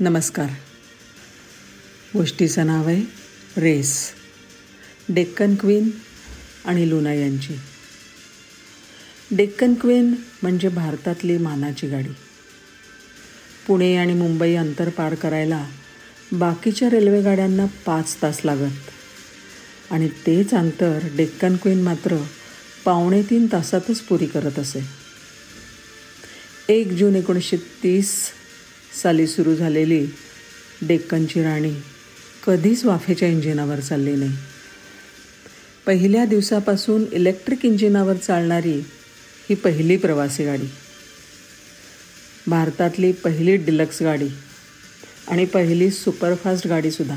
नमस्कार. गोष्टीचं नाव आहे रेस. डेक्कन क्वीन आणि लुना यांची. डेक्कन क्वीन म्हणजे भारतातली मानाची गाडी. पुणे आणि मुंबई अंतर पार करायला बाकीच्या रेल्वेगाड्यांना पाच तास लागत. आणि तेच अंतर डेक्कन क्वीन मात्र पावणे तीन तासातच पुरी करत असे. एक जून एकोणीसशे तीस साली सुरू झालेली डेक्कनची राणी कधीच वाफेच्या इंजिनावर चालली नाही. पहिल्या दिवसापासून इलेक्ट्रिक इंजिनावर चालणारी ही पहिली प्रवासी गाडी भारतातली पहिली डिलक्स गाडी आणि पहिली सुपरफास्ट गाडीसुद्धा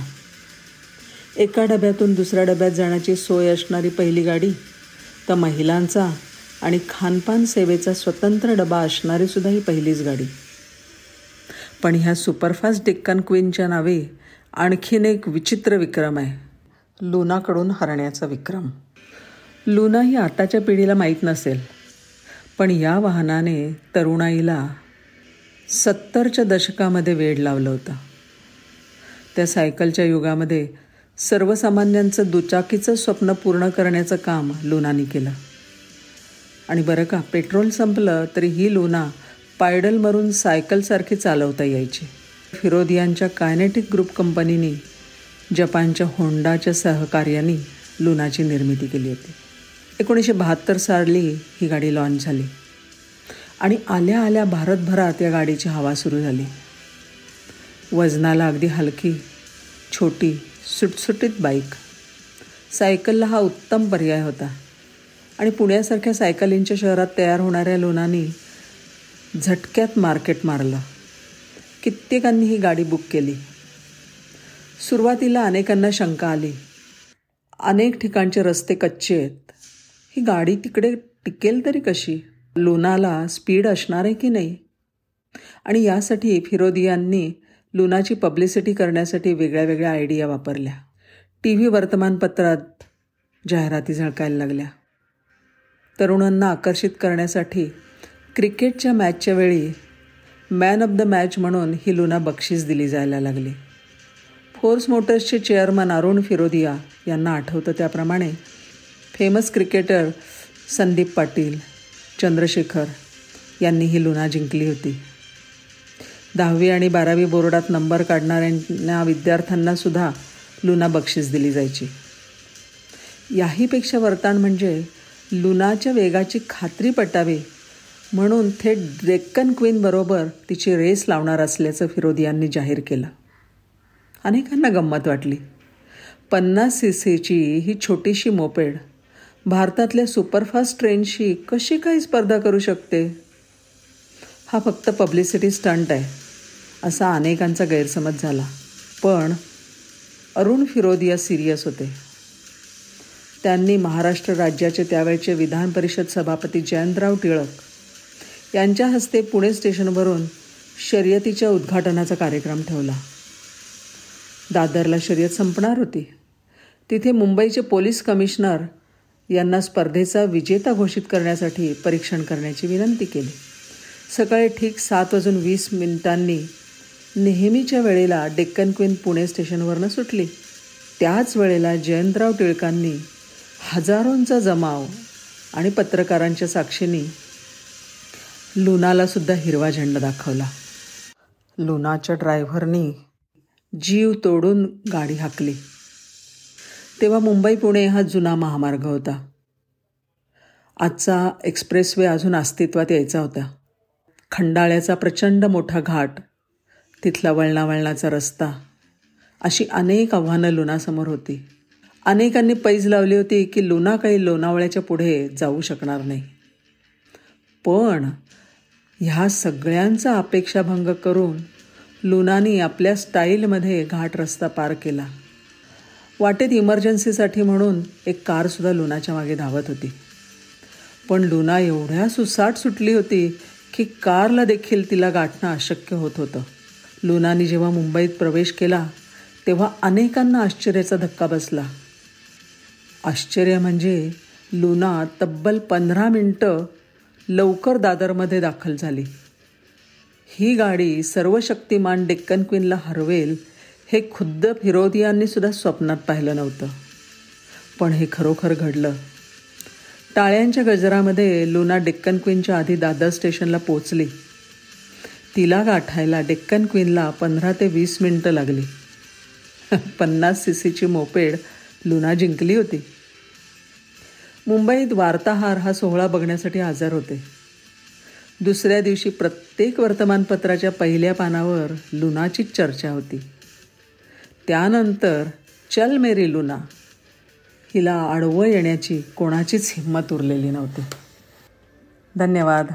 एका डब्यातून दुसऱ्या डब्यात जाण्याची सोय असणारी पहिली गाडी तर महिलांचा आणि खानपान सेवेचा स्वतंत्र डबा असणारीसुद्धा ही पहिलीच गाडी. पण ह्या सुपरफास्ट डेक्कन क्वीनच्या नावे आणखीन एक विचित्र विक्रम आहे. लुनाकडून हरण्याचा विक्रम. लुना ही आताच्या पिढीला माहीत नसेल पण या वाहनाने तरुणाईला सत्तरच्या दशकामध्ये वेड लावलं होतं. त्या सायकलच्या युगामध्ये सर्वसामान्यांचं दुचाकीचं स्वप्न पूर्ण करण्याचं काम लुनाने केलं. आणि बरं का पेट्रोल संपलं तरी ही लुना पायडल मारून सायकलसारखी चालवता यायची. फिरोदियांच्या कायनेटिक ग्रुप कंपनीने जपानच्या होंडाच्या सहकार्याने लुनाची निर्मिती केली होती. एकोणीसशे बहात्तर साली ही गाडी लॉन्च झाली. आणि आल्या आल्या भारतभरात या गाडीची हवा सुरू झाली. वजनाला अगदी हलकी छोटी सुटसुटीत बाईक. सायकलला हा उत्तम पर्याय होता. आणि पुण्यासारख्या सायकलींच्या शहरात तयार होणाऱ्या लोनांनी झटक्यात मार्केट मारलं. कित्येकांनी ही गाडी बुक केली. सुरुवातीला अनेकांना शंका आली. अनेक ठिकाणचे रस्ते कच्चे आहेत. ही गाडी तिकडे टिकेल तरी कशी? लुनाला स्पीड असणार आहे की नाही? आणि यासाठी फिरोदियांनी लुनाची पब्लिसिटी करण्यासाठी वेगळ्या वेगळ्या आयडिया वापरल्या. टी व्ही वर्तमानपत्रात जाहिराती झळकायला लागल्या. तरुणांना आकर्षित करण्यासाठी क्रिकेटच्या मॅचच्या वेळी मॅन ऑफ द मॅच म्हणून ही लुना बक्षीस दिली जायला लागली. फोर्स मोटर्सचे चेअरमन अरुण फिरोदिया यांना आठवतं त्याप्रमाणे फेमस क्रिकेटर संदीप पाटील चंद्रशेखर यांनी ही लुना जिंकली होती. दहावी आणि बारावी बोर्डात नंबर काढणाऱ्यांना विद्यार्थ्यांनासुद्धा लुना बक्षीस दिली जायची. याहीपेक्षा वर्तान म्हणजे लुनाच्या वेगाची खात्री पटावी म्हणून थेट डेक्कन क्वीनबरोबर तिची रेस लावणार असल्याचं फिरोदियांनी जाहीर केलं. अनेकांना गंमत वाटली. पन्नास सी सीची ही छोटीशी मोपेड भारतातल्या सुपरफास्ट ट्रेनशी कशी काही स्पर्धा करू शकते? हा फक्त पब्लिसिटी स्टंट आहे असा अनेकांचा गैरसमज झाला. पण अरुण फिरोदिया सिरियस होते. त्यांनी महाराष्ट्र राज्याचे त्यावेळचे विधान परिषद सभापती जयंतराव टिळक यांच्या हस्ते पुणे स्टेशनवरून शर्यतीच्या उद्घाटनाचा कार्यक्रम ठेवला. दादरला शर्यत संपणार होती. तिथे मुंबईचे पोलीस कमिशनर यांना स्पर्धेचा विजेता घोषित करण्यासाठी परीक्षण करण्याची विनंती केली. सकाळी ठीक सात वाजून वीस मिनिटांनी नेहमीच्या वेळेला डेक्कन क्वीन पुणे स्टेशनवरनं सुटली. त्याच वेळेला जयंतराव टिळकांनी हजारोंचा जमाव आणि पत्रकारांच्या साक्षीने लुनालासुद्धा हिरवा झेंडा दाखवला. लुनाच्या ड्रायव्हरनी जीव तोडून गाडी हाकली. तेव्हा मुंबई पुणे हा जुना महामार्ग होता. आजचा एक्सप्रेसवे अजून अस्तित्वात यायचा होता. खंडाळ्याचा प्रचंड मोठा घाट तिथला वळणावळणाचा रस्ता अशी अनेक आव्हानं लुनासमोर होती. अनेकांनी पैज लावली होती की लुना काही लोणावळ्याच्या पुढे जाऊ शकणार नाही. पण ह्या सगळ्यांचा अपेक्षाभंग करून लुनानी आपल्या स्टाईलमध्ये घाट रस्ता पार केला. वाटेत इमर्जन्सीसाठी म्हणून एक कारसुद्धा लुनाच्या मागे धावत होती. पण लुना एवढ्या सुसाट सुटली होती की कारला देखील तिला गाठणं अशक्य होत होतं. लुनानी जेव्हा मुंबईत प्रवेश केला तेव्हा अनेकांना आश्चर्याचा धक्का बसला. आश्चर्य म्हणजे लुना तब्बल पंधरा मिनटं लवकर दादरमध्ये दाखल झाली. ही गाडी सर्व शक्तिमान डेक्कन क्वीनला हरवेल हे खुद्द फिरोदियांनी सुद्धा स्वप्नात पाहिलं नव्हतं. पण हे खरोखर घडलं. टाळ्यांच्या गजरामध्ये लुना डेक्कन क्वीनच्या आधी दादर स्टेशनला पोचली तिला गाठायला डेक्कन क्वीनला पंधरा ते वीस मिनटं लागली. पन्नास सी सीची मोपेड लुना जिंकली होती. मुंबईत वार्ताहार हा सोहळा बघण्यासाठी हजर होते. दुसऱ्या दिवशी प्रत्येक वर्तमानपत्राच्या पहिल्या पानावर लुनाचीच चर्चा होती. त्यानंतर चल मेरी लुना हिला आडवं येण्याची कोणाचीच हिंमत उरलेली नव्हती. धन्यवाद.